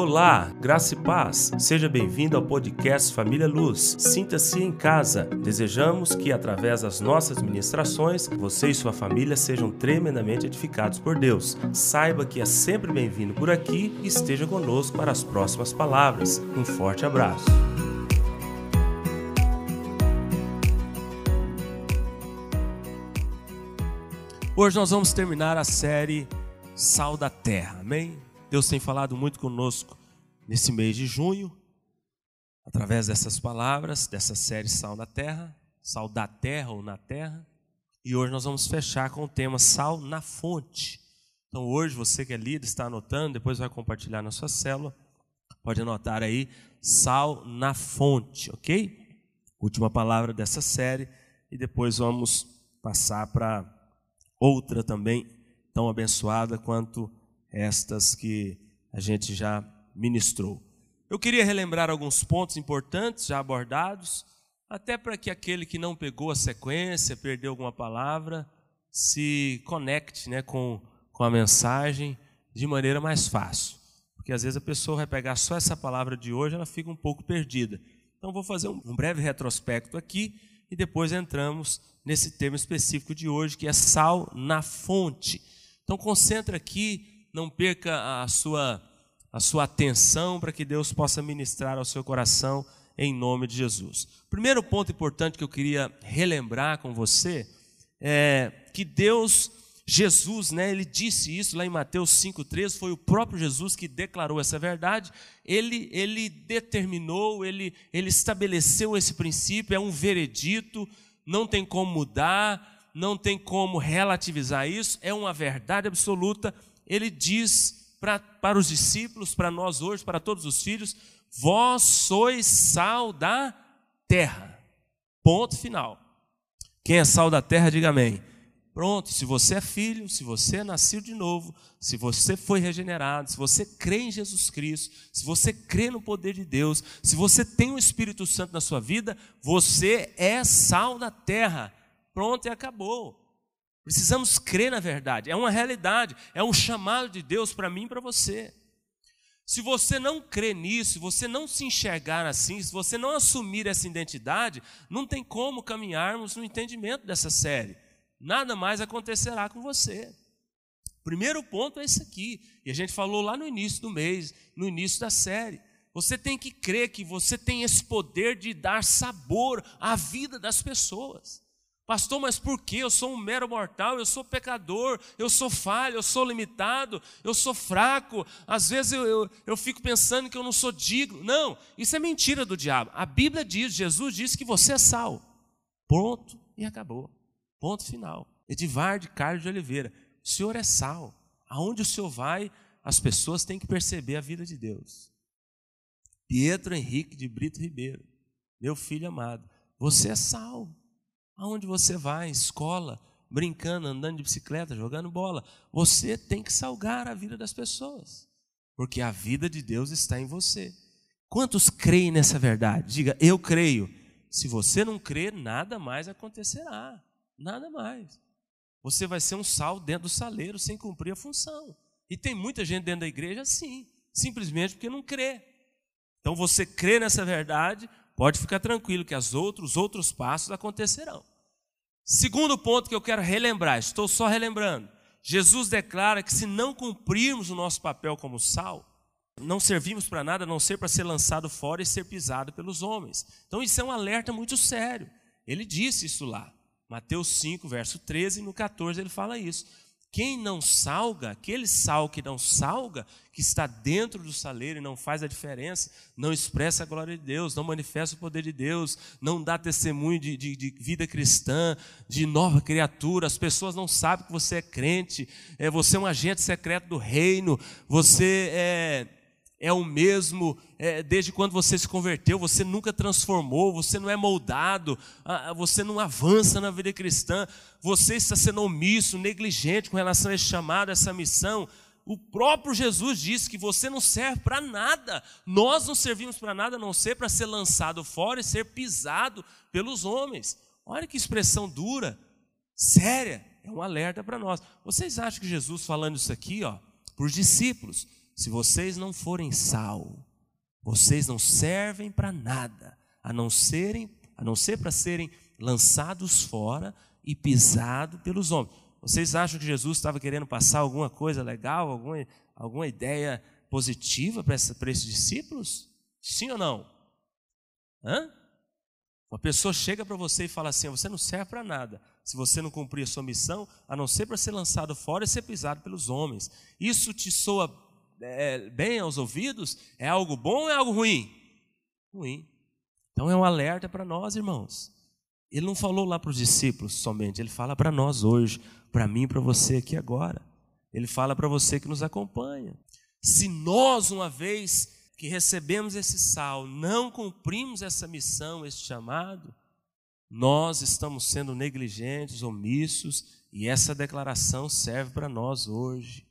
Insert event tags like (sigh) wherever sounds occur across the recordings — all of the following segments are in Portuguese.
Olá, graça e paz. Seja bem-vindo ao podcast Família Luz. Sinta-se em casa. Desejamos que, através das nossas ministrações, você e sua família sejam tremendamente edificados por Deus. Saiba que é sempre bem-vindo por aqui e esteja conosco para as próximas palavras. Um forte abraço. Hoje nós vamos terminar a série Sal da Terra, amém? Deus tem falado muito conosco nesse mês de junho, através dessas palavras, dessa série Sal da Terra, Sal da Terra ou na Terra. E hoje nós vamos fechar com o tema Sal na Fonte. Então hoje você que é líder está anotando, depois vai compartilhar na sua célula. Pode anotar aí Sal na Fonte, ok? Última palavra dessa série e depois vamos passar para outra também tão abençoada quanto estas que a gente já ministrou. Eu queria relembrar alguns pontos importantes já abordados, até para que aquele que não pegou a sequência, perdeu alguma palavra, se conecte né, com, com a mensagem de maneira mais fácil. Porque às vezes a pessoa vai pegar só essa palavra de hoje, ela fica um pouco perdida. Então vou fazer um, um breve retrospecto aqui e depois entramos nesse tema específico de hoje, que é sal na fonte. Então concentra aqui não perca a sua, a sua atenção para que Deus possa ministrar ao seu coração em nome de Jesus. Primeiro ponto importante que eu queria relembrar com você é que Deus, Jesus, né, ele disse isso lá em Mateus 5,13, foi o próprio Jesus que declarou essa verdade, ele, ele determinou, ele, ele estabeleceu esse princípio, é um veredito, não tem como mudar, não tem como relativizar isso, é uma verdade absoluta ele diz pra, para os discípulos, para nós hoje, para todos os filhos: Vós sois sal da terra. Ponto final. Quem é sal da terra, diga amém. Pronto, se você é filho, se você é nascido de novo, se você foi regenerado, se você crê em Jesus Cristo, se você crê no poder de Deus, se você tem o Espírito Santo na sua vida, você é sal da terra. Pronto e acabou. Precisamos crer na verdade, é uma realidade, é um chamado de Deus para mim e para você. Se você não crê nisso, se você não se enxergar assim, se você não assumir essa identidade, não tem como caminharmos no entendimento dessa série. Nada mais acontecerá com você. Primeiro ponto é esse aqui, e a gente falou lá no início do mês, no início da série. Você tem que crer que você tem esse poder de dar sabor à vida das pessoas. Pastor, mas por que? Eu sou um mero mortal, eu sou pecador, eu sou falho, eu sou limitado, eu sou fraco. Às vezes eu, eu, eu, fico pensando que eu não sou digno. Não, isso é mentira do diabo. A Bíblia diz, Jesus disse que você é sal. Ponto e acabou. Ponto final. Edivar de Carlos de Oliveira. O Senhor é sal. Aonde o Senhor vai, as pessoas têm que perceber a vida de Deus. Pietro Henrique de Brito Ribeiro, meu filho amado, você é sal. Aonde você vai, escola, brincando, andando de bicicleta, jogando bola, você tem que salgar a vida das pessoas, porque a vida de Deus está em você. Quantos creem nessa verdade? Diga, eu creio. Se você não crer, nada mais acontecerá. Nada mais. Você vai ser um sal dentro do saleiro sem cumprir a função. E tem muita gente dentro da igreja assim, simplesmente porque não crê. Então você crê nessa verdade, Pode ficar tranquilo que as outros, os outros passos acontecerão. Segundo ponto que eu quero relembrar, estou só relembrando. Jesus declara que se não cumprirmos o nosso papel como sal, não servimos para nada a não ser para ser lançado fora e ser pisado pelos homens. Então isso é um alerta muito sério. Ele disse isso lá. Mateus 5, verso 13, e no 14 ele fala isso. Quem não salga, aquele sal que não salga, que está dentro do saleiro e não faz a diferença, não expressa a glória de Deus, não manifesta o poder de Deus, não dá testemunho de, de, de vida cristã, de nova criatura. As pessoas não sabem que você é crente, é, você é um agente secreto do reino, você é é o mesmo é, desde quando você se converteu, você nunca transformou, você não é moldado, você não avança na vida cristã, você está sendo omisso, negligente com relação a esse chamado, a essa missão. O próprio Jesus disse que você não serve para nada, nós não servimos para nada a não ser para ser lançado fora e ser pisado pelos homens. Olha que expressão dura, séria, é um alerta para nós. Vocês acham que Jesus falando isso aqui, ó, para os discípulos, Se vocês não forem sal, vocês não servem para nada, a não serem, a não ser para serem lançados fora e pisados pelos homens. Vocês acham que Jesus estava querendo passar alguma coisa legal, alguma, alguma ideia positiva para, para esses discípulos? Sim ou não? Hã? Uma pessoa chega para você e fala assim: você não serve para nada se você não cumprir a sua missão, a não ser para ser lançado fora e ser pisado pelos homens. Isso te soa é, bem aos ouvidos? É algo bom ou é algo ruim? Ruim. Então é um alerta para nós, irmãos. Ele não falou lá para os discípulos somente, ele fala para nós hoje, para mim e para você aqui agora. Ele fala para você que nos acompanha. Se nós, uma vez que recebemos esse sal, não cumprimos essa missão, esse chamado, nós estamos sendo negligentes, omissos, e essa declaração serve para nós hoje.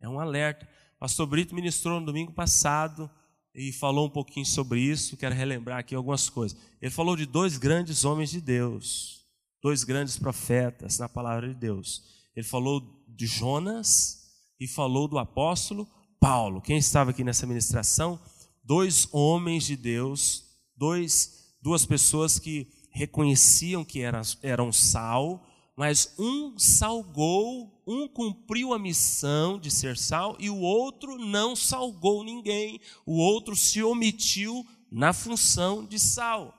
É um alerta. Pastor Brito ministrou no domingo passado e falou um pouquinho sobre isso. Quero relembrar aqui algumas coisas. Ele falou de dois grandes homens de Deus, dois grandes profetas na palavra de Deus. Ele falou de Jonas e falou do apóstolo Paulo. Quem estava aqui nessa ministração? Dois homens de Deus, dois, duas pessoas que reconheciam que eram, eram sal, mas um salgou, um cumpriu a missão de ser sal e o outro não salgou ninguém, o outro se omitiu na função de sal.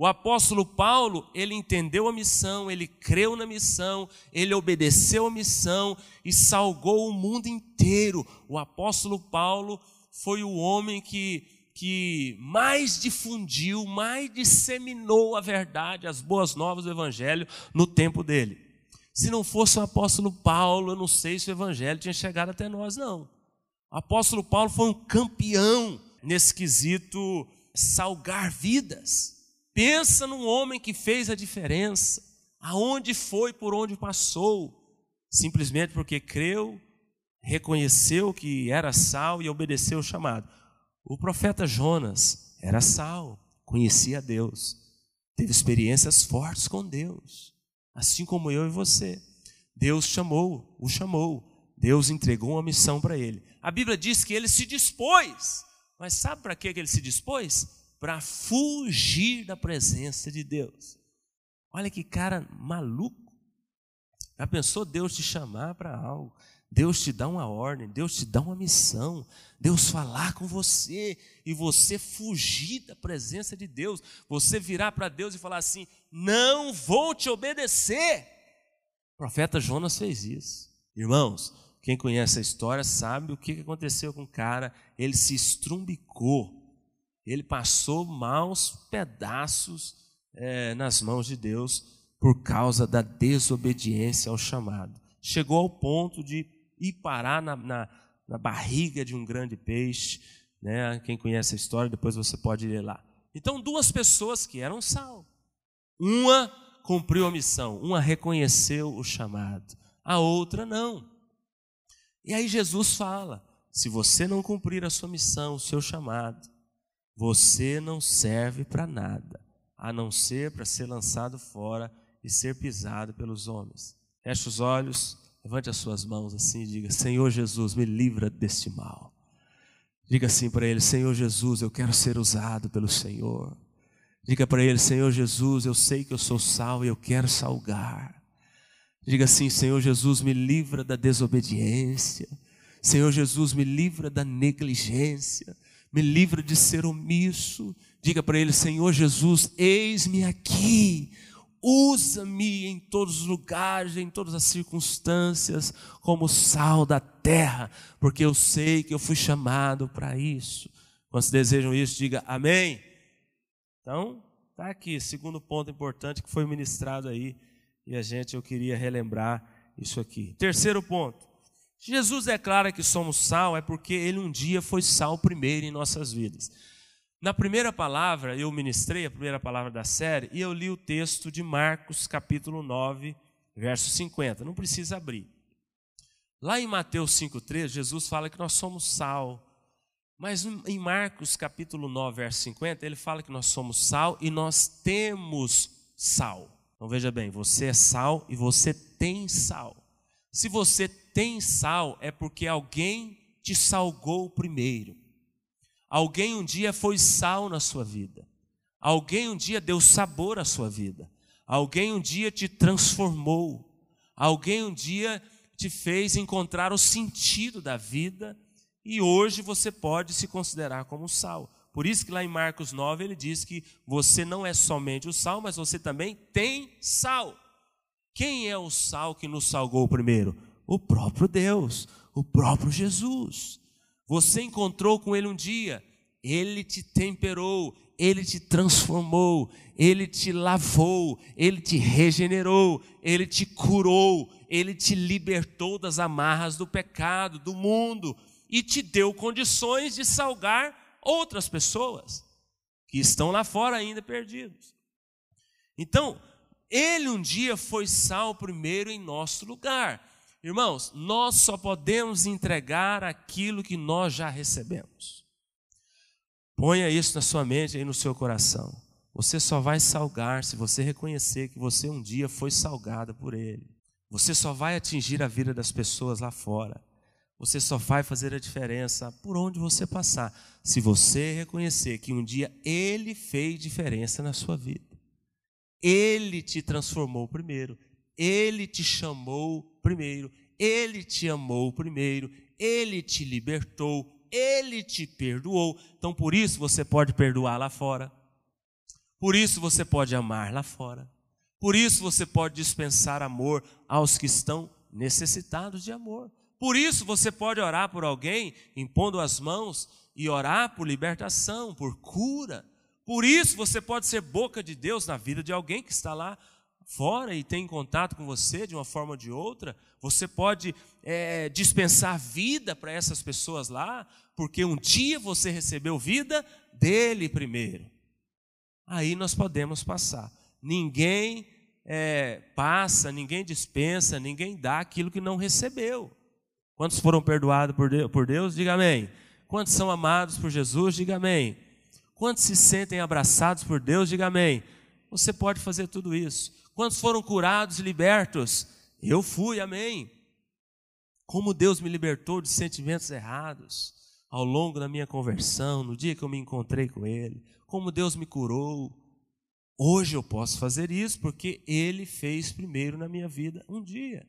O apóstolo Paulo, ele entendeu a missão, ele creu na missão, ele obedeceu a missão e salgou o mundo inteiro. O apóstolo Paulo foi o homem que que mais difundiu, mais disseminou a verdade, as boas novas do Evangelho no tempo dele. Se não fosse o apóstolo Paulo, eu não sei se o Evangelho tinha chegado até nós, não. O apóstolo Paulo foi um campeão nesse quesito salgar vidas. Pensa num homem que fez a diferença, aonde foi, por onde passou, simplesmente porque creu, reconheceu que era sal e obedeceu o chamado. O profeta Jonas era sal, conhecia Deus, teve experiências fortes com Deus, assim como eu e você. Deus chamou, o chamou, Deus entregou uma missão para ele. A Bíblia diz que ele se dispôs, mas sabe para que ele se dispôs? Para fugir da presença de Deus. Olha que cara maluco. Já pensou Deus te chamar para algo? Deus te dá uma ordem, Deus te dá uma missão, Deus falar com você e você fugir da presença de Deus, você virar para Deus e falar assim: não vou te obedecer. O profeta Jonas fez isso. Irmãos, quem conhece a história sabe o que aconteceu com o cara, ele se estrumbicou, ele passou maus pedaços é, nas mãos de Deus por causa da desobediência ao chamado. Chegou ao ponto de ir parar na, na, na barriga de um grande peixe. Né? Quem conhece a história, depois você pode ler lá. Então, duas pessoas que eram sal. Uma cumpriu a missão, uma reconheceu o chamado, a outra não. E aí Jesus fala: se você não cumprir a sua missão, o seu chamado, você não serve para nada, a não ser para ser lançado fora e ser pisado pelos homens. Feche os olhos. Levante as suas mãos assim e diga: Senhor Jesus, me livra deste mal. Diga assim para ele: Senhor Jesus, eu quero ser usado pelo Senhor. Diga para ele: Senhor Jesus, eu sei que eu sou sal e eu quero salgar. Diga assim: Senhor Jesus, me livra da desobediência. Senhor Jesus, me livra da negligência. Me livra de ser omisso. Diga para ele: Senhor Jesus, eis-me aqui usa-me em todos os lugares, em todas as circunstâncias, como sal da terra, porque eu sei que eu fui chamado para isso. Quando se desejam isso, diga amém. Então, está aqui, segundo ponto importante que foi ministrado aí, e a gente, eu queria relembrar isso aqui. Terceiro ponto. Jesus declara que somos sal é porque ele um dia foi sal primeiro em nossas vidas. Na primeira palavra, eu ministrei a primeira palavra da série e eu li o texto de Marcos, capítulo 9, verso 50. Não precisa abrir. Lá em Mateus 5,3, Jesus fala que nós somos sal. Mas em Marcos, capítulo 9, verso 50, ele fala que nós somos sal e nós temos sal. Então veja bem, você é sal e você tem sal. Se você tem sal, é porque alguém te salgou primeiro. Alguém um dia foi sal na sua vida. Alguém um dia deu sabor à sua vida. Alguém um dia te transformou. Alguém um dia te fez encontrar o sentido da vida e hoje você pode se considerar como sal. Por isso que lá em Marcos 9 ele diz que você não é somente o sal, mas você também tem sal. Quem é o sal que nos salgou primeiro? O próprio Deus, o próprio Jesus. Você encontrou com ele um dia, ele te temperou, ele te transformou, ele te lavou, ele te regenerou, ele te curou, ele te libertou das amarras do pecado, do mundo e te deu condições de salgar outras pessoas que estão lá fora ainda perdidos. Então, ele um dia foi sal primeiro em nosso lugar. Irmãos, nós só podemos entregar aquilo que nós já recebemos. Ponha isso na sua mente e no seu coração. Você só vai salgar se você reconhecer que você um dia foi salgada por Ele. Você só vai atingir a vida das pessoas lá fora. Você só vai fazer a diferença por onde você passar, se você reconhecer que um dia Ele fez diferença na sua vida. Ele te transformou primeiro, Ele te chamou primeiro, Ele te amou primeiro, Ele te libertou, Ele te perdoou. Então, por isso você pode perdoar lá fora, por isso você pode amar lá fora, por isso você pode dispensar amor aos que estão necessitados de amor. Por isso você pode orar por alguém, impondo as mãos e orar por libertação, por cura. Por isso você pode ser boca de Deus na vida de alguém que está lá fora e tem contato com você de uma forma ou de outra. Você pode é, dispensar vida para essas pessoas lá, porque um dia você recebeu vida dele primeiro. Aí nós podemos passar. Ninguém é, passa, ninguém dispensa, ninguém dá aquilo que não recebeu. Quantos foram perdoados por Deus, por Deus? Diga amém. Quantos são amados por Jesus? Diga amém. Quantos se sentem abraçados por Deus? Diga amém. Você pode fazer tudo isso. Quantos foram curados e libertos? Eu fui, amém. Como Deus me libertou de sentimentos errados ao longo da minha conversão, no dia que eu me encontrei com Ele. Como Deus me curou. Hoje eu posso fazer isso porque Ele fez primeiro na minha vida um dia.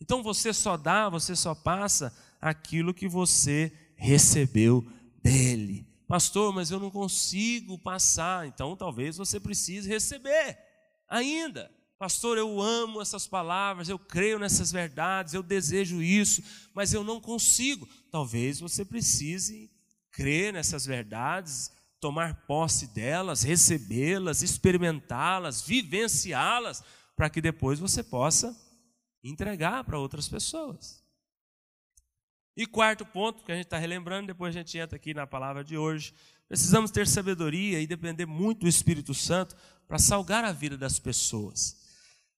Então você só dá, você só passa aquilo que você recebeu dele. Pastor, mas eu não consigo passar. Então talvez você precise receber ainda. Pastor, eu amo essas palavras, eu creio nessas verdades, eu desejo isso, mas eu não consigo. Talvez você precise crer nessas verdades, tomar posse delas, recebê-las, experimentá-las, vivenciá-las, para que depois você possa entregar para outras pessoas. E quarto ponto, que a gente está relembrando, depois a gente entra aqui na palavra de hoje. Precisamos ter sabedoria e depender muito do Espírito Santo para salgar a vida das pessoas.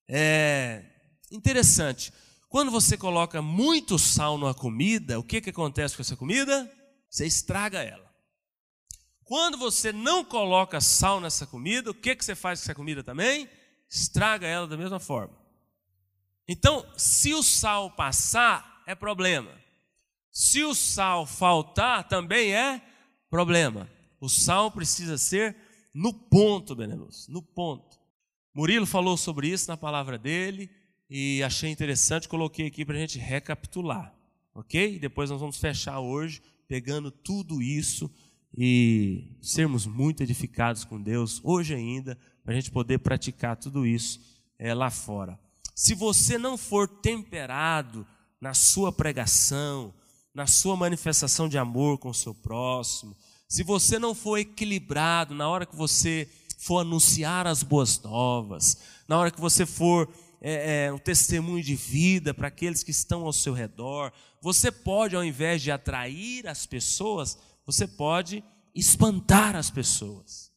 É interessante, quando você coloca muito sal numa comida, o que, que acontece com essa comida? Você estraga ela. Quando você não coloca sal nessa comida, o que, que você faz com essa comida também? Estraga ela da mesma forma. Então, se o sal passar, é problema. Se o sal faltar, também é problema. O sal precisa ser no ponto, Benelux, no ponto. Murilo falou sobre isso na palavra dele e achei interessante, coloquei aqui para a gente recapitular, ok? Depois nós vamos fechar hoje, pegando tudo isso e sermos muito edificados com Deus hoje ainda, para a gente poder praticar tudo isso é, lá fora se você não for temperado na sua pregação, na sua manifestação de amor com o seu próximo, se você não for equilibrado na hora que você for anunciar as boas novas, na hora que você for é, é, um testemunho de vida para aqueles que estão ao seu redor, você pode, ao invés de atrair as pessoas, você pode espantar as pessoas.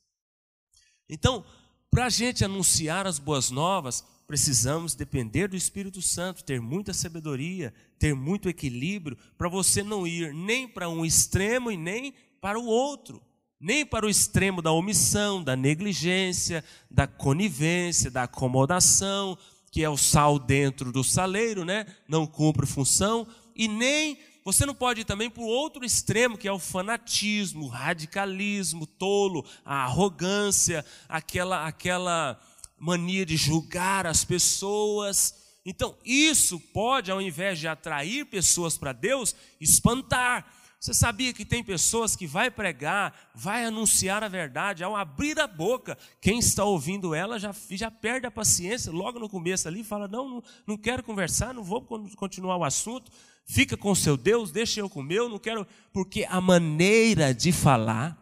Então, para a gente anunciar as boas novas, precisamos depender do Espírito Santo, ter muita sabedoria, ter muito equilíbrio, para você não ir nem para um extremo e nem para o outro, nem para o extremo da omissão, da negligência, da conivência, da acomodação, que é o sal dentro do saleiro, né? Não cumpre função, e nem Você não pode ir também para o outro extremo, que é o fanatismo, o radicalismo tolo, a arrogância, aquela, aquela mania de julgar as pessoas. Então, isso pode, ao invés de atrair pessoas para Deus, espantar. Você sabia que tem pessoas que vai pregar, vai anunciar a verdade, ao abrir a boca, quem está ouvindo ela já, já perde a paciência logo no começo ali, fala: não, não, quero conversar, não vou continuar o assunto, fica com seu Deus, deixa eu com o meu, não quero, porque a maneira de falar,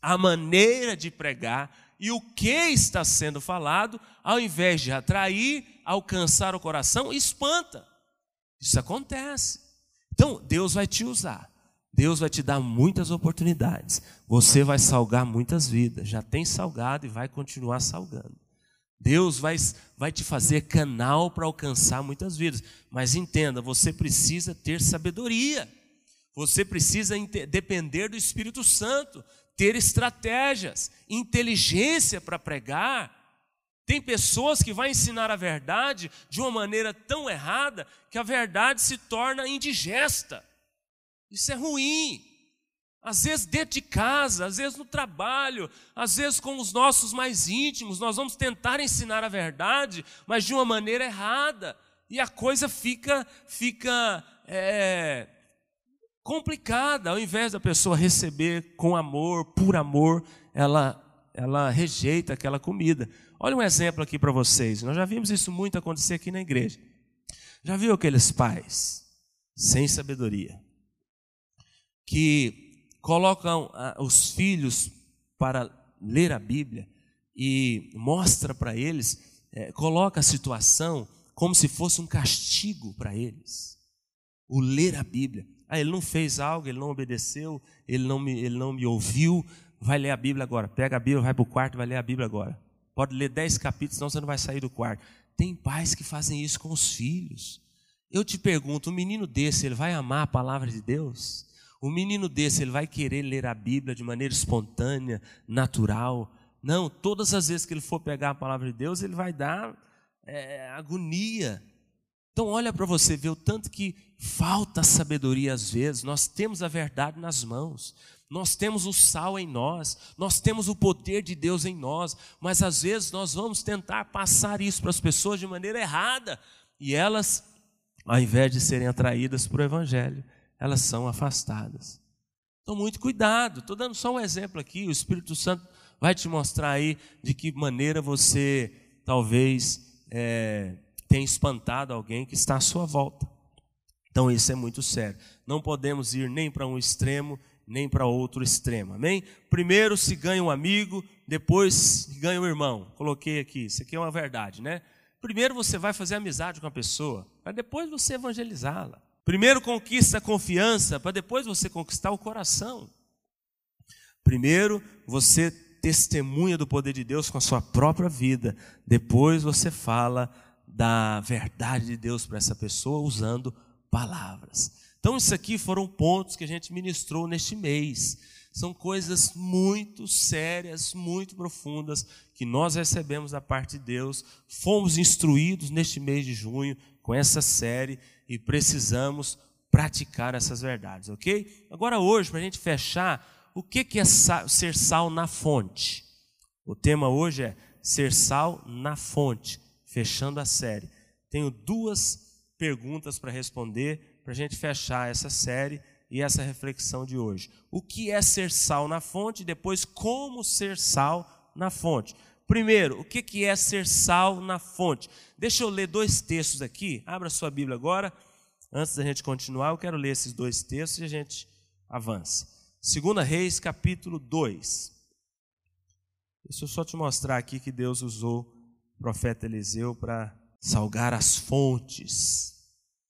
a maneira de pregar e o que está sendo falado, ao invés de atrair, alcançar o coração, espanta. Isso acontece. Então, Deus vai te usar. Deus vai te dar muitas oportunidades. Você vai salgar muitas vidas. Já tem salgado e vai continuar salgando. Deus vai, vai te fazer canal para alcançar muitas vidas. Mas entenda, você precisa ter sabedoria. Você precisa depender do Espírito Santo, ter estratégias, inteligência para pregar. Tem pessoas que vão ensinar a verdade de uma maneira tão errada que a verdade se torna indigesta. Isso é ruim. Às vezes dentro de casa, às vezes no trabalho, às vezes com os nossos mais íntimos, nós vamos tentar ensinar a verdade, mas de uma maneira errada. E a coisa fica, fica é, complicada. Ao invés da pessoa receber com amor, por amor, ela, ela rejeita aquela comida. Olha um exemplo aqui para vocês. Nós já vimos isso muito acontecer aqui na igreja. Já viu aqueles pais sem sabedoria? Que colocam ah, os filhos para ler a Bíblia e mostra para eles, é, coloca a situação como se fosse um castigo para eles. O ler a Bíblia. Ah, ele não fez algo, ele não obedeceu, ele não me, ele não me ouviu, vai ler a Bíblia agora. Pega a Bíblia, vai para o quarto, vai ler a Bíblia agora. Pode ler dez capítulos, senão você não vai sair do quarto. Tem pais que fazem isso com os filhos. Eu te pergunto, um menino desse, ele vai amar a palavra de Deus? Um menino desse, ele vai querer ler a Bíblia de maneira espontânea, natural. Não, todas as vezes que ele for pegar a palavra de Deus, ele vai dar é, agonia. Então, olha para você ver o tanto que falta sabedoria às vezes. Nós temos a verdade nas mãos, nós temos o sal em nós, nós temos o poder de Deus em nós, mas às vezes nós vamos tentar passar isso para as pessoas de maneira errada e elas, ao invés de serem atraídas para o Evangelho, elas são afastadas. Então, muito cuidado. Estou dando só um exemplo aqui. O Espírito Santo vai te mostrar aí de que maneira você talvez é, tenha espantado alguém que está à sua volta. Então, isso é muito sério. Não podemos ir nem para um extremo, nem para outro extremo. Amém? Primeiro se ganha um amigo, depois se ganha um irmão. Coloquei aqui, isso aqui é uma verdade, né? Primeiro você vai fazer amizade com a pessoa, para depois você evangelizá-la. Primeiro conquista a confiança, para depois você conquistar o coração. Primeiro você testemunha do poder de Deus com a sua própria vida, depois você fala da verdade de Deus para essa pessoa usando palavras. Então, isso aqui foram pontos que a gente ministrou neste mês. São coisas muito sérias, muito profundas que nós recebemos da parte de Deus. Fomos instruídos neste mês de junho com essa série e precisamos praticar essas verdades, ok? Agora, hoje, para a gente fechar, o que é ser sal na fonte? O tema hoje é ser sal na fonte, fechando a série. Tenho duas perguntas para responder para a gente fechar essa série e essa reflexão de hoje. O que é ser sal na fonte? Depois, como ser sal na fonte? Primeiro, o que é ser sal na fonte? Deixa eu ler dois textos aqui. Abra sua Bíblia agora. Antes da gente continuar, eu quero ler esses dois textos e a gente avança. 2 Reis, capítulo 2. Deixa eu só te mostrar aqui que Deus usou o profeta Eliseu para salgar as fontes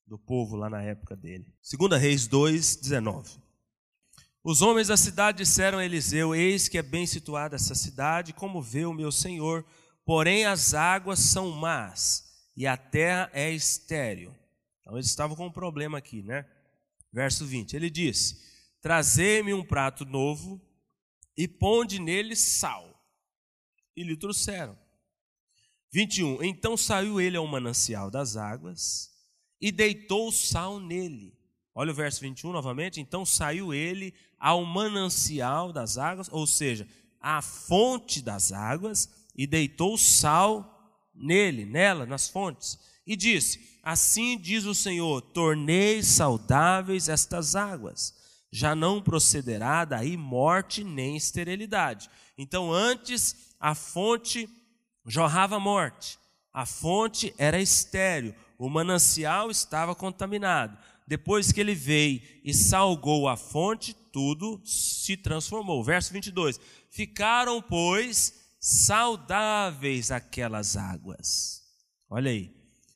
do povo lá na época dele. 2 Reis 2, 19. Os homens da cidade disseram a Eliseu: Eis que é bem situada essa cidade, como vê o meu senhor, porém as águas são más e a terra é estéril. Então eles estavam com um problema aqui, né? Verso 20: Ele disse: Trazei-me um prato novo e ponde nele sal. E lhe trouxeram. 21. Então saiu ele ao manancial das águas e deitou o sal nele Olha o verso 21 novamente. Então saiu ele ao manancial das águas, ou seja, à fonte das águas, e deitou sal nele, nela, nas fontes, e disse: Assim diz o Senhor: tornei saudáveis estas águas, já não procederá daí morte nem esterilidade. Então, antes a fonte jorrava morte, a fonte era estéril, o manancial estava contaminado. Depois que ele veio e salgou a fonte, tudo se transformou. Verso 22. Ficaram, pois, saudáveis aquelas águas. Olha aí.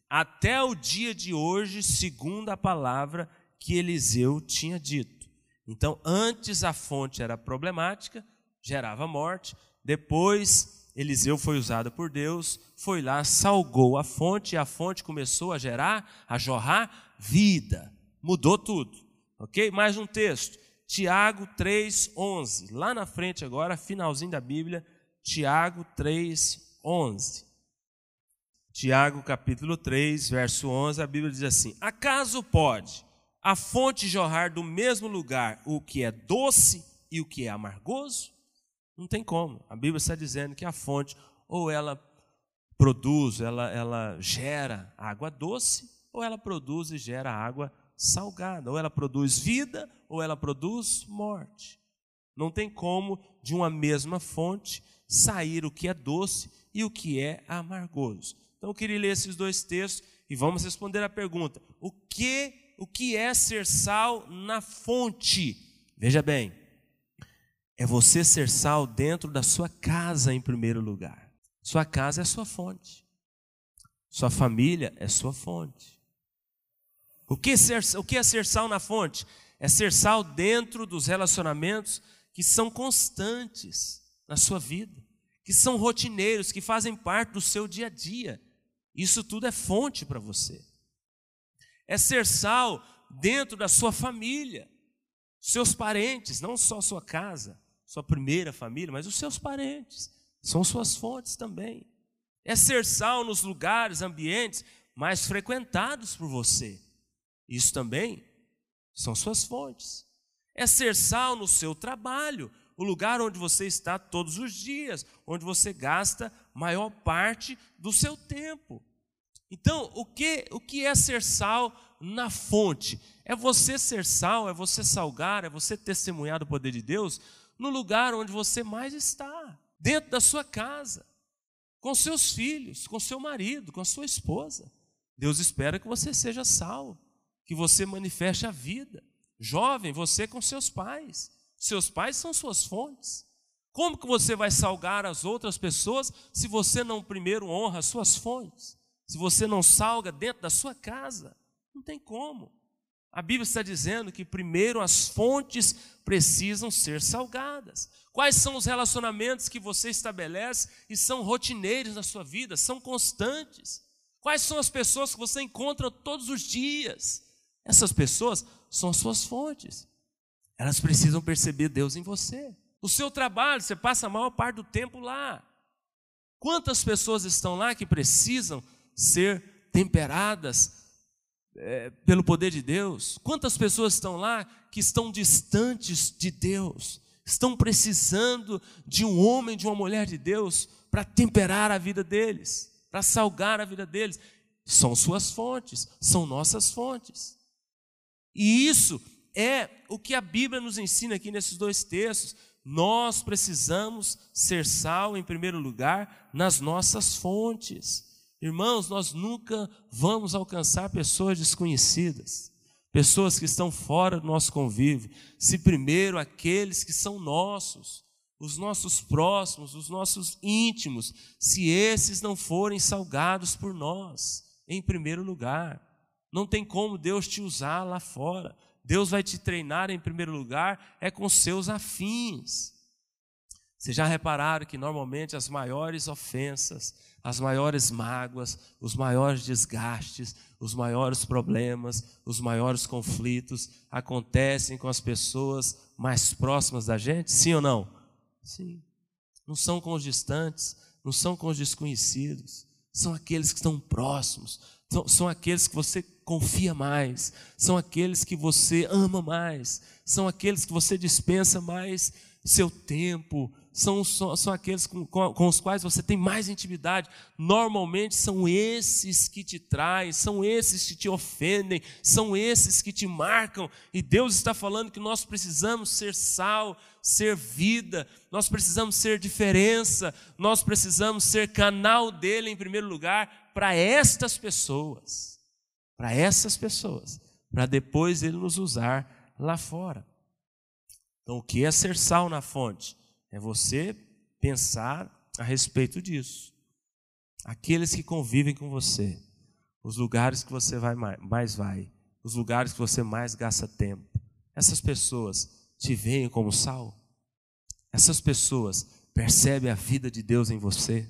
Até o dia de hoje, segundo a palavra que Eliseu tinha dito. Então, antes a fonte era problemática, gerava morte. Depois, Eliseu foi usado por Deus, foi lá, salgou a fonte, e a fonte começou a gerar, a jorrar vida. Mudou tudo. Ok? Mais um texto. Tiago 3,11. Lá na frente agora, finalzinho da Bíblia, Tiago 3,11. Tiago capítulo 3, verso 11, a Bíblia diz assim: Acaso pode a fonte jorrar do mesmo lugar o que é doce e o que é amargoso? Não tem como. A Bíblia está dizendo que a fonte, ou ela produz, ela, ela gera água doce, ou ela produz e gera água salgada. Ou ela produz vida, ou ela produz morte. Não tem como de uma mesma fonte sair o que é doce e o que é amargoso. Então eu queria ler esses dois textos e vamos responder a pergunta: o que o que é ser sal na fonte? Veja bem, é você ser sal dentro da sua casa em primeiro lugar. Sua casa é sua fonte. Sua família é sua fonte. O que, ser, o que é ser sal na fonte? É ser sal dentro dos relacionamentos que são constantes na sua vida, que são rotineiros, que fazem parte do seu dia a dia. Isso tudo é fonte para você. É ser sal dentro da sua família, seus parentes, não só sua casa, sua primeira família, mas os seus parentes, são suas fontes também. É ser sal nos lugares, ambientes mais frequentados por você. Isso também são suas fontes. É ser sal no seu trabalho, o lugar onde você está todos os dias, onde você gasta maior parte do seu tempo. Então, o que, o que é ser sal na fonte? É você ser sal, é você salgar, é você testemunhar do poder de Deus no lugar onde você mais está, dentro da sua casa, com seus filhos, com seu marido, com a sua esposa. Deus espera que você seja sal que você manifeste a vida. Jovem, você com seus pais. Seus pais são suas fontes. Como que você vai salgar as outras pessoas se você não primeiro honra as suas fontes? Se você não salga dentro da sua casa? Não tem como. A Bíblia está dizendo que primeiro as fontes precisam ser salgadas. Quais são os relacionamentos que você estabelece e são rotineiros na sua vida, são constantes? Quais são as pessoas que você encontra todos os dias? Essas pessoas são as suas fontes. Elas precisam perceber Deus em você. O seu trabalho, você passa a maior parte do tempo lá. Quantas pessoas estão lá que precisam ser temperadas é, pelo poder de Deus? Quantas pessoas estão lá que estão distantes de Deus? Estão precisando de um homem, de uma mulher de Deus para temperar a vida deles, para salgar a vida deles. São suas fontes, são nossas fontes. E isso é o que a Bíblia nos ensina aqui nesses dois textos. Nós precisamos ser sal, em primeiro lugar, nas nossas fontes. Irmãos, nós nunca vamos alcançar pessoas desconhecidas, pessoas que estão fora do nosso convívio, se primeiro aqueles que são nossos, os nossos próximos, os nossos íntimos, se esses não forem salgados por nós, em primeiro lugar. Não tem como Deus te usar lá fora. Deus vai te treinar em primeiro lugar é com seus afins. Vocês já repararam que normalmente as maiores ofensas, as maiores mágoas, os maiores desgastes, os maiores problemas, os maiores conflitos acontecem com as pessoas mais próximas da gente? Sim ou não? Sim. Não são com os distantes, não são com os desconhecidos, são aqueles que estão próximos, são, aqueles que você confia mais, são aqueles que você ama mais, são aqueles que você dispensa mais seu tempo, são, são aqueles com, com, os quais você tem mais intimidade. Normalmente são esses que te traem, são esses que te ofendem, são esses que te marcam. E Deus está falando que nós precisamos ser sal, ser vida, nós precisamos ser diferença, nós precisamos ser canal dele em primeiro lugar para estas pessoas. Para essas pessoas, para depois ele nos usar lá fora. Então, o que é ser sal na fonte? É você pensar a respeito disso. Aqueles que convivem com você, os lugares que você vai mais vai, os lugares que você mais gasta tempo. Essas pessoas te veem como sal? Essas pessoas percebem a vida de Deus em você?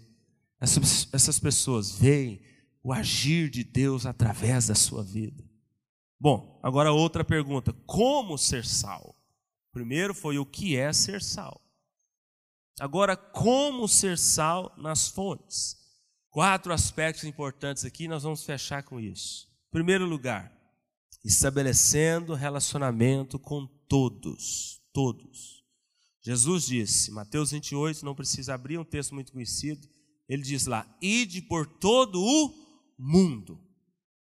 Essas, essas pessoas veem o agir de Deus através da sua vida? Bom, agora outra pergunta: como ser sal? Primeiro foi o que é ser sal. Agora, como ser sal nas fontes? Quatro aspectos importantes aqui, nós vamos fechar com isso. Primeiro lugar, estabelecendo relacionamento com todos, todos. Jesus disse, Mateus 28, não precisa abrir, um texto muito conhecido, ele diz lá: "Ide por todo o mundo".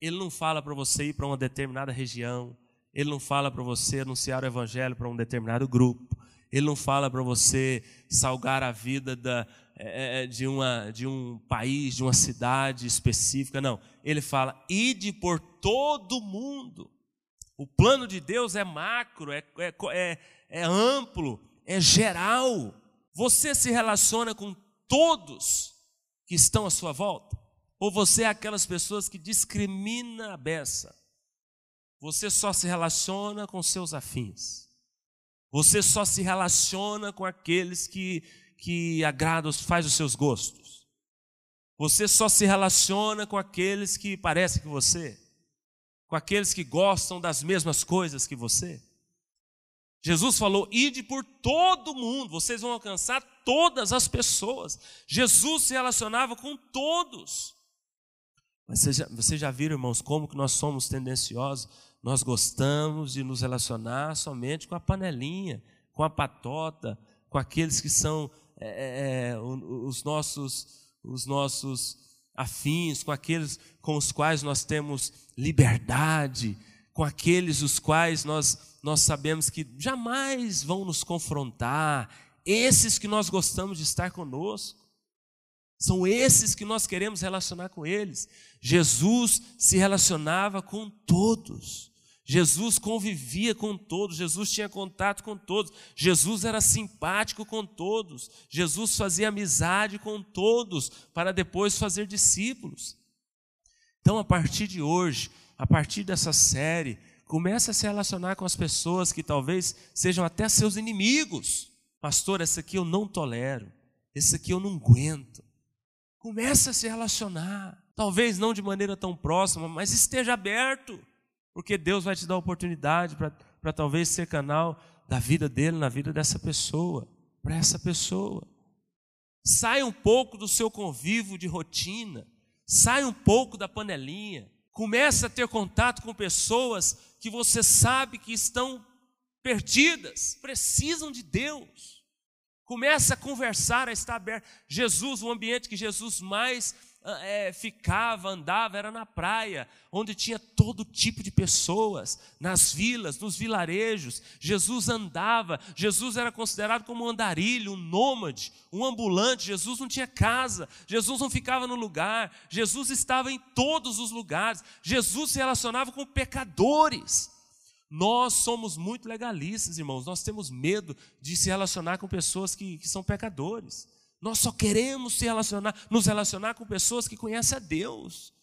Ele não fala para você ir para uma determinada região, ele não fala para você anunciar o evangelho para um determinado grupo, ele não fala para você salgar a vida da, é, é, de, uma, de um país, de uma cidade específica. Não. Ele fala, ide por todo mundo. O plano de Deus é macro, é, é, é, é amplo, é geral. Você se relaciona com todos que estão à sua volta? Ou você é aquelas pessoas que discrimina a beça? Você só se relaciona com seus afins. Você só se relaciona com aqueles que, que agradam, faz os seus gostos. Você só se relaciona com aqueles que parecem que você, com aqueles que gostam das mesmas coisas que você. Jesus falou: ide por todo mundo, vocês vão alcançar todas as pessoas. Jesus se relacionava com todos. Vocês já, vocês já viram, irmãos, como que nós somos tendenciosos nós gostamos de nos relacionar somente com a panelinha, com a patota, com aqueles que são é, é, é os, nossos, os nossos afins, com aqueles com os quais nós temos liberdade, com aqueles os quais nós, nós sabemos que jamais vão nos confrontar, esses que nós gostamos de estar conosco. São esses que nós queremos relacionar com eles. Jesus se relacionava com todos. Jesus convivia com todos, Jesus tinha contato com todos, Jesus era simpático com todos, Jesus fazia amizade com todos, para depois fazer discípulos. Então, a partir de hoje, a partir dessa série, comece a se relacionar com as pessoas que talvez sejam até seus inimigos. Pastor, esse aqui eu não tolero, esse aqui eu não aguento. Comece a se relacionar, talvez não de maneira tão próxima, mas esteja aberto. Porque Deus vai te dar oportunidade para talvez ser canal da vida dele na vida dessa pessoa, para essa pessoa. Sai um pouco do seu convívio de rotina, sai um pouco da panelinha, começa a ter contato com pessoas que você sabe que estão perdidas, precisam de Deus. Começa a conversar, a estar aberto. Jesus, o ambiente que Jesus mais é, ficava, andava, era na praia, onde tinha todo tipo de pessoas, nas vilas, nos vilarejos. Jesus andava, Jesus era considerado como um andarilho, um nômade, um ambulante. Jesus não tinha casa, Jesus não ficava no lugar, Jesus estava em todos os lugares. Jesus se relacionava com pecadores. Nós somos muito legalistas, irmãos, nós temos medo de se relacionar com pessoas que, que são pecadores. Nós só queremos se relacionar, nos relacionar com pessoas que conhecem a Deus.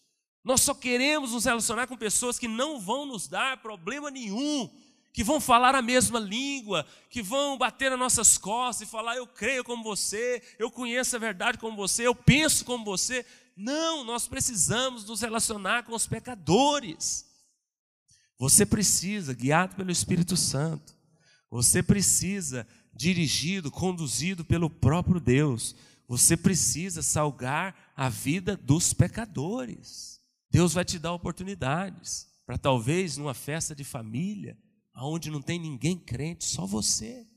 Nós só queremos nos relacionar com pessoas que não vão nos dar problema nenhum, que vão falar a mesma língua, que vão bater nas nossas costas e falar: Eu creio como você, eu conheço a verdade como você, eu penso como você. Não, nós precisamos nos relacionar com os pecadores. Você precisa, guiado pelo Espírito Santo, você precisa dirigido, conduzido pelo próprio Deus. Você precisa salgar a vida dos pecadores. Deus vai te dar oportunidades. para talvez numa festa de família, onde não tem ninguém crente, só você.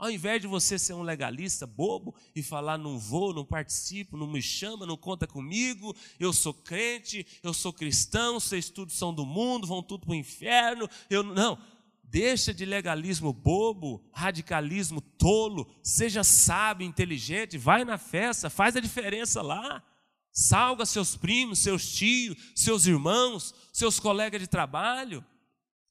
Ao invés de você ser um legalista bobo e falar não vou, não participo, não me chama, não conta comigo, eu sou crente, eu sou cristão, vocês tudo são do mundo, vão tudo para o inferno. Eu não, deixa de legalismo bobo, radicalismo tolo, seja sábio, inteligente, vai na festa, faz a diferença lá. Salga seus primos, seus tios, seus irmãos, seus colegas de trabalho.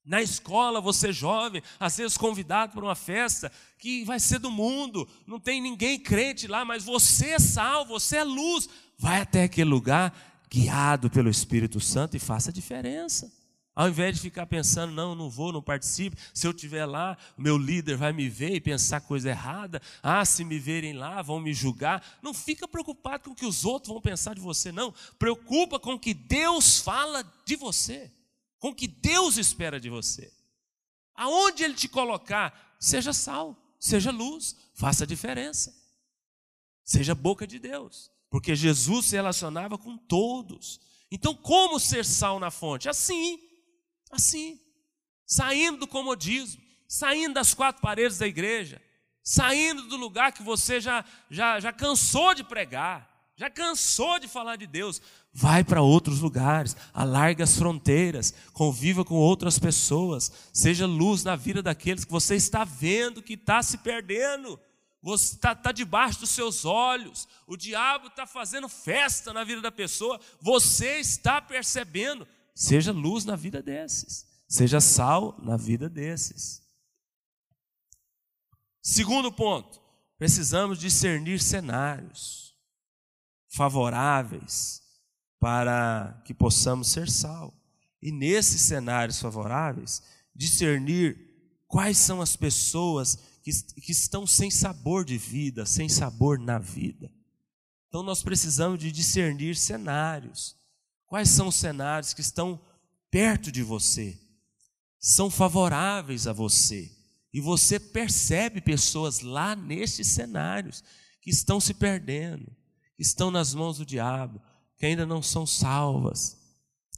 Na escola, você jovem, às vezes convidado para uma festa que vai ser do mundo, não tem ninguém crente lá, mas você é sal, você é luz. Vai até aquele lugar, guiado pelo Espírito Santo e faça a diferença. Ao invés de ficar pensando, não, não vou, não participo, se eu estiver lá, meu líder vai me ver e pensar coisa errada, ah, se me verem lá, vão me julgar. Não fica preocupado com o que os outros vão pensar de você, não. Preocupa com o que Deus fala de você com o que Deus espera de você. Aonde Ele te colocar, seja sal, seja luz, faça diferença. Seja boca de Deus, porque Jesus se relacionava com todos. Então, como ser sal na fonte? Assim, assim, saindo do comodismo, saindo das quatro paredes da igreja, saindo do lugar que você já, já, já cansou de pregar, já cansou de falar de Deus, vai para outros lugares, alargue as fronteiras, conviva com outras pessoas, seja luz na vida daqueles que você está vendo que está se perdendo. Você está tá debaixo dos seus olhos, o diabo está fazendo festa na vida da pessoa, você está percebendo. Seja luz na vida desses, seja sal na vida desses. Segundo ponto, precisamos discernir cenários favoráveis para que possamos ser sal. E nesses cenários favoráveis, discernir quais são as pessoas que, que estão sem sabor de vida, sem sabor na vida. Então nós precisamos de discernir cenários. Quais são os cenários que estão perto de você? São favoráveis a você. E você percebe pessoas lá nestes cenários que estão se perdendo, estão nas mãos do diabo, que ainda não são salvas,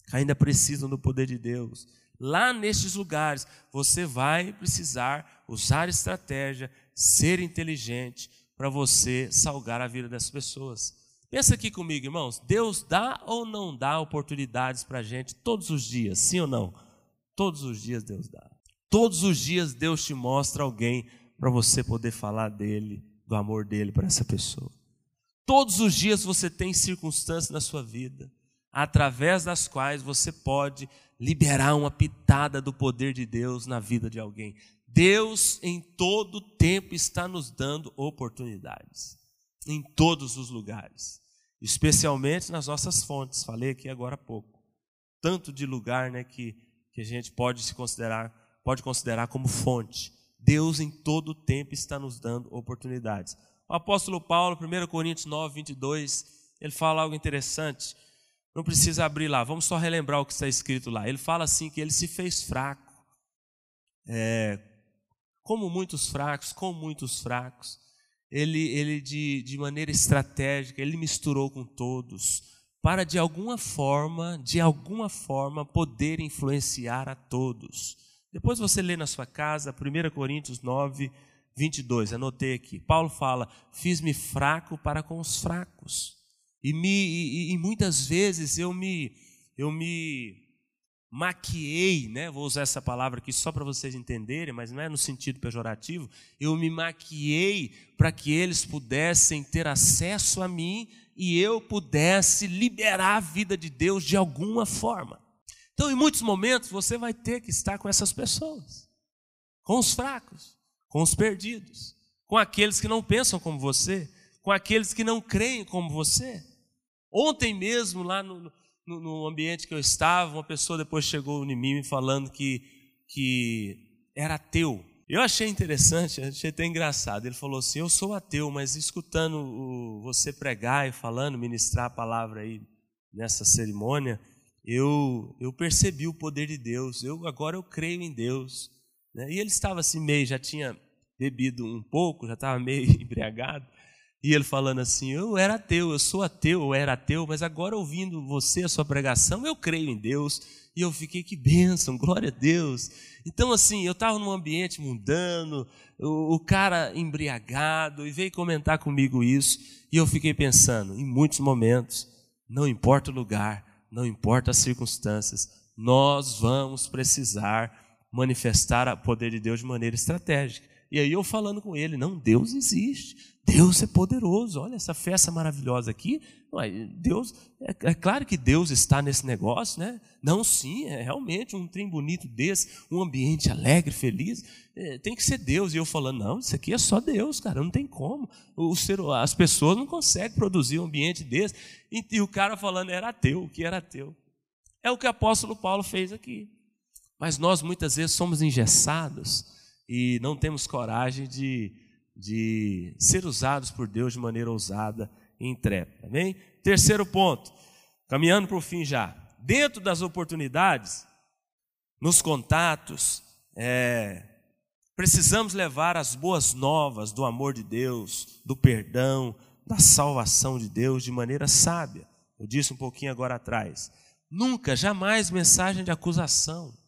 que ainda precisam do poder de Deus. Lá nestes lugares, você vai precisar usar estratégia, ser inteligente para você salgar a vida dessas pessoas. Pensa aqui comigo, irmãos. Deus dá ou não dá oportunidades para a gente todos os dias, sim ou não? Todos os dias Deus dá. Todos os dias Deus te mostra alguém para você poder falar dele, do amor dele para essa pessoa. Todos os dias você tem circunstâncias na sua vida, através das quais você pode liberar uma pitada do poder de Deus na vida de alguém. Deus em todo tempo está nos dando oportunidades, em todos os lugares, especialmente nas nossas fontes. Falei aqui agora há pouco, tanto de lugar, né, que que a gente pode se considerar, pode considerar como fonte. Deus em todo tempo está nos dando oportunidades. O apóstolo Paulo, 1 Coríntios 9, 22, ele fala algo interessante. Não precisa abrir lá, vamos só relembrar o que está escrito lá. Ele fala assim que ele se fez fraco. É, como muitos fracos, com muitos fracos. Ele, ele de, de maneira estratégica, ele misturou com todos, para de alguma forma, de alguma forma, poder influenciar a todos. Depois você lê na sua casa, 1 Coríntios 9, 22, anotei aqui. Paulo fala: Fiz-me fraco para com os fracos. E, me, e, e muitas vezes eu me, eu me maquiei, né? vou usar essa palavra aqui só para vocês entenderem, mas não é no sentido pejorativo. Eu me maquiei para que eles pudessem ter acesso a mim e eu pudesse liberar a vida de Deus de alguma forma. Então, em muitos momentos, você vai ter que estar com essas pessoas, com os fracos com os perdidos, com aqueles que não pensam como você, com aqueles que não creem como você. Ontem mesmo, lá no, no, no ambiente que eu estava, uma pessoa depois chegou em mim falando que, que era ateu. Eu achei interessante, achei até engraçado. Ele falou assim: Eu sou ateu, mas escutando o, você pregar e falando, ministrar a palavra aí nessa cerimônia, eu, eu percebi o poder de Deus. Eu agora eu creio em Deus. Né? E ele estava assim meio, já tinha bebido um pouco, já estava meio (laughs) embriagado. E ele falando assim: Eu era ateu, eu sou ateu, eu era ateu, mas agora ouvindo você, a sua pregação, eu creio em Deus. E eu fiquei, que bênção, glória a Deus. Então, assim, eu estava num ambiente mundano, o, o cara embriagado, e veio comentar comigo isso. E eu fiquei pensando, em muitos momentos, não importa o lugar, não importa as circunstâncias, nós vamos precisar manifestar o poder de Deus de maneira estratégica. E aí eu falando com ele, não, Deus existe, Deus é poderoso, olha essa festa maravilhosa aqui. Deus, é, é, claro que Deus está nesse negócio, né? Não, sim, é realmente um trem bonito desse, um ambiente alegre, feliz, é, tem que ser Deus. E eu falando, não, isso aqui é só Deus, cara, não tem como. O ser, as pessoas não conseguem produzir um ambiente desse. E, e o cara falando era ateu, o que era ateu. É o que o apóstolo Paulo fez aqui. Mas nós muitas vezes somos engessados e não temos coragem de, de ser usados por Deus de maneira ousada e intrépida. Amém? Terceiro ponto, caminhando para o fim já. Dentro das oportunidades, nos contatos, é, precisamos levar as boas novas do amor de Deus, do perdão, da salvação de Deus de maneira sábia. Eu disse um pouquinho agora atrás. Nunca, jamais mensagem de acusação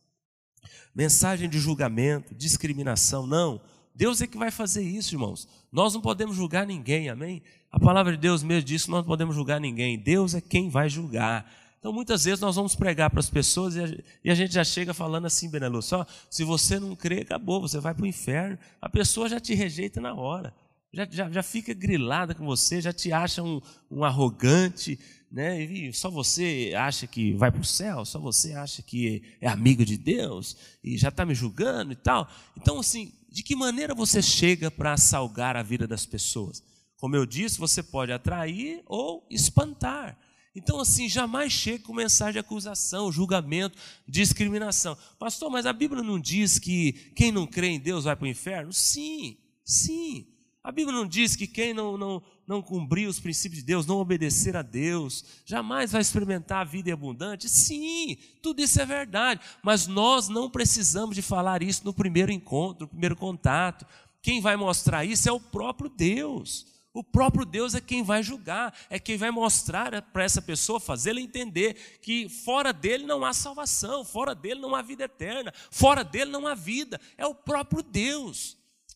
mensagem de julgamento, discriminação. Não. Deus é que vai fazer isso, irmãos. Nós não podemos julgar ninguém, amém? A palavra de Deus mesmo diz que nós não podemos julgar ninguém. Deus é quem vai julgar. Então, muitas vezes nós vamos pregar para as pessoas e a gente já chega falando assim, Benelu, só se você não crê, acabou, você vai para o inferno. A pessoa já te rejeita na hora, já, já, já fica grilada com você, já te acha um, um arrogante, né? E só você acha que vai para o céu, só você acha que é amigo de Deus e já está me julgando e tal. Então, assim, de que maneira você chega para salgar a vida das pessoas? Como eu disse, você pode atrair ou espantar. Então, assim, jamais chegue com mensagem de acusação, julgamento, discriminação. Pastor, mas a Bíblia não diz que quem não crê em Deus vai para o inferno? Sim, sim. A Bíblia não diz que quem não, não, não cumprir os princípios de Deus, não obedecer a Deus, jamais vai experimentar a vida abundante? Sim, tudo isso é verdade, mas nós não precisamos de falar isso no primeiro encontro, no primeiro contato. Quem vai mostrar isso é o próprio Deus. O próprio Deus é quem vai julgar, é quem vai mostrar para essa pessoa, fazê-la entender que fora dele não há salvação, fora dele não há vida eterna, fora dele não há vida. É o próprio Deus.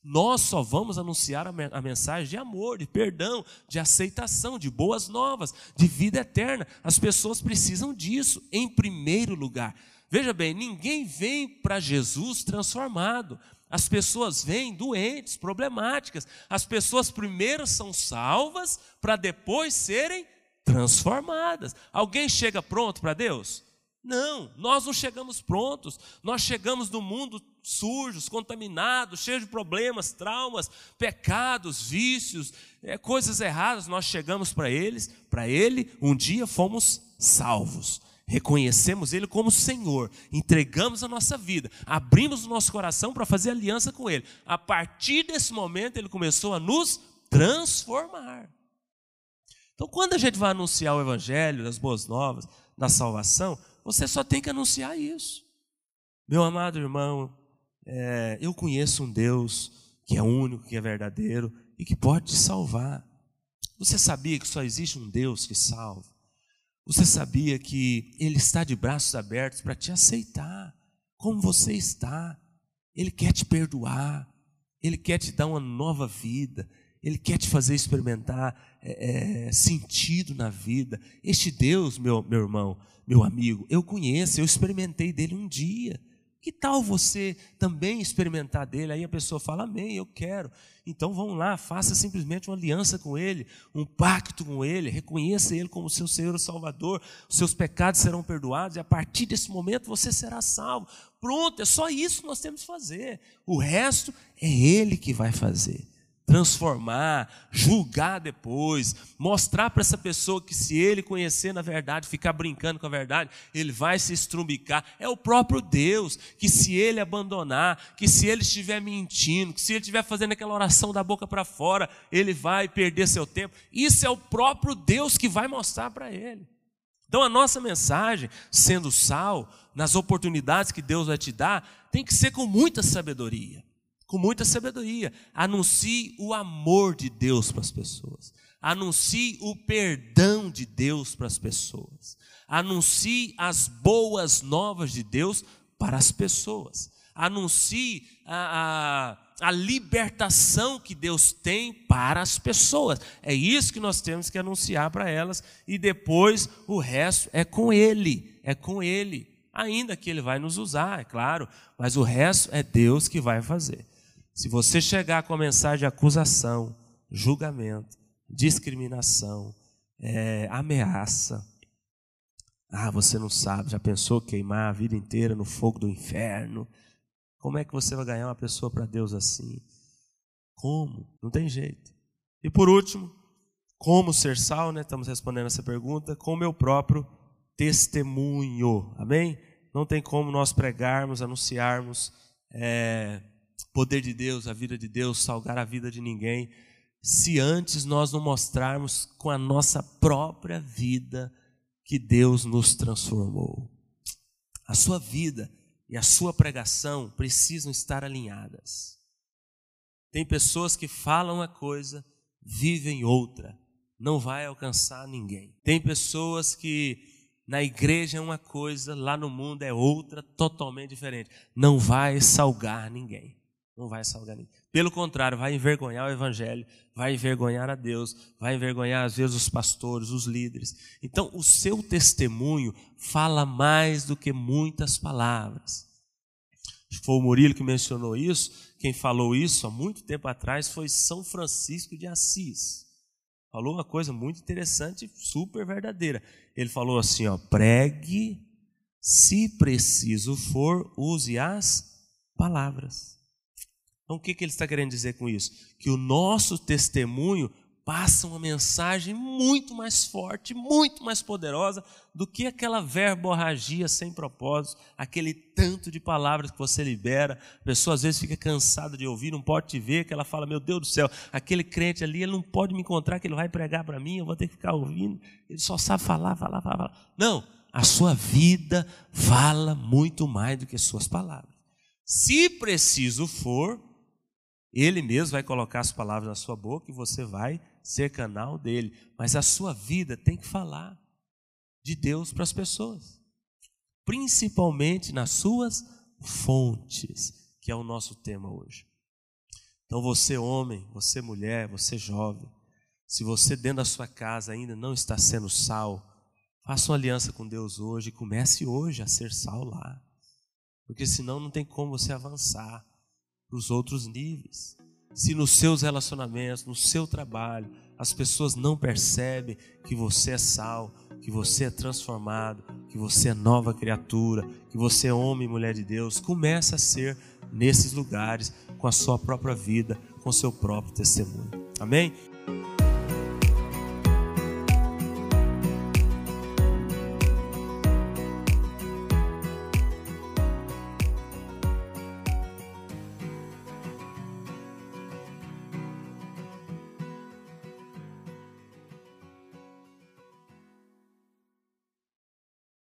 Nós só vamos anunciar a mensagem de amor, de perdão, de aceitação, de boas novas, de vida eterna. As pessoas precisam disso, em primeiro lugar. Veja bem, ninguém vem para Jesus transformado. As pessoas vêm doentes, problemáticas. As pessoas primeiro são salvas para depois serem transformadas. Alguém chega pronto para Deus? Não, nós não chegamos prontos. Nós chegamos do mundo sujos, contaminados, cheios de problemas, traumas, pecados, vícios, é, coisas erradas, nós chegamos para eles, para ele, um dia fomos salvos. Reconhecemos Ele como Senhor, entregamos a nossa vida, abrimos o nosso coração para fazer aliança com Ele. A partir desse momento, Ele começou a nos transformar. Então, quando a gente vai anunciar o Evangelho, as boas novas, da salvação, você só tem que anunciar isso. Meu amado irmão, é, eu conheço um Deus que é único, que é verdadeiro e que pode te salvar. Você sabia que só existe um Deus que salva? Você sabia que Ele está de braços abertos para te aceitar, como você está? Ele quer te perdoar, Ele quer te dar uma nova vida, Ele quer te fazer experimentar é, é, sentido na vida. Este Deus, meu, meu irmão, meu amigo, eu conheço, eu experimentei dele um dia. Que tal você também experimentar dele? Aí a pessoa fala, amém, eu quero. Então vamos lá, faça simplesmente uma aliança com ele, um pacto com ele, reconheça ele como seu Senhor e Salvador, seus pecados serão perdoados e a partir desse momento você será salvo. Pronto, é só isso que nós temos que fazer. O resto é ele que vai fazer transformar, julgar depois, mostrar para essa pessoa que se ele conhecer na verdade, ficar brincando com a verdade, ele vai se estrumbicar. É o próprio Deus que se ele abandonar, que se ele estiver mentindo, que se ele estiver fazendo aquela oração da boca para fora, ele vai perder seu tempo. Isso é o próprio Deus que vai mostrar para ele. Então a nossa mensagem, sendo sal, nas oportunidades que Deus vai te dar, tem que ser com muita sabedoria com muita sabedoria. Anuncie o amor de Deus para as pessoas. Anuncie o perdão de Deus para as pessoas. Anuncie as boas novas de Deus para as pessoas. Anuncie a, a, a, libertação que Deus tem para as pessoas. É isso que nós temos que anunciar para elas. E depois o resto é com Ele. É com Ele. Ainda que Ele vai nos usar, é claro. Mas o resto é Deus que vai fazer. Se você chegar com a mensagem de acusação, julgamento, discriminação, é, ameaça, ah, você não sabe, já pensou queimar a vida inteira no fogo do inferno? Como é que você vai ganhar uma pessoa para Deus assim? Como? Não tem jeito. E por último, como ser sal, né? Estamos respondendo essa pergunta com o meu próprio testemunho. Amém? Não tem como nós pregarmos, anunciarmos é, poder de Deus, a vida de Deus, salgar a vida de ninguém, se antes nós não mostrarmos com a nossa própria vida que Deus nos transformou. A sua vida e a sua pregação precisam estar alinhadas. Tem pessoas que falam uma coisa, vivem outra, não vai alcançar ninguém. Tem pessoas que na igreja é uma coisa, lá no mundo é outra, totalmente diferente. Não vai salgar ninguém. Não vai salgar ninguém. Pelo contrário, vai envergonhar o evangelho, vai envergonhar a Deus, vai envergonhar às vezes os pastores, os líderes. Então, o seu testemunho fala mais do que muitas palavras. Foi o Murilo que mencionou isso. Quem falou isso há muito tempo atrás foi São Francisco de Assis. Falou uma coisa muito interessante, super verdadeira. Ele falou assim: ó, pregue, se preciso for, use as palavras. Então, o que, que ele está querendo dizer com isso? Que o nosso testemunho passa uma mensagem muito mais forte, muito mais poderosa do que aquela verborragia sem propósito, aquele tanto de palavras que você libera. A pessoa às vezes fica cansada de ouvir, não pode te ver, que ela fala: Meu Deus do céu, aquele crente ali, ele não pode me encontrar, que ele vai pregar para mim, eu vou ter que ficar ouvindo. Ele só sabe falar, falar, falar. falar. Não, a sua vida fala muito mais do que suas palavras. Se preciso for, ele mesmo vai colocar as palavras na sua boca e você vai ser canal dele. Mas a sua vida tem que falar de Deus para as pessoas, principalmente nas suas fontes, que é o nosso tema hoje. Então, você, homem, você, mulher, você, jovem, se você dentro da sua casa ainda não está sendo sal, faça uma aliança com Deus hoje e comece hoje a ser sal lá. Porque senão não tem como você avançar para os outros níveis. Se nos seus relacionamentos, no seu trabalho, as pessoas não percebem que você é sal, que você é transformado, que você é nova criatura, que você é homem e mulher de Deus, comece a ser nesses lugares com a sua própria vida, com o seu próprio testemunho. Amém?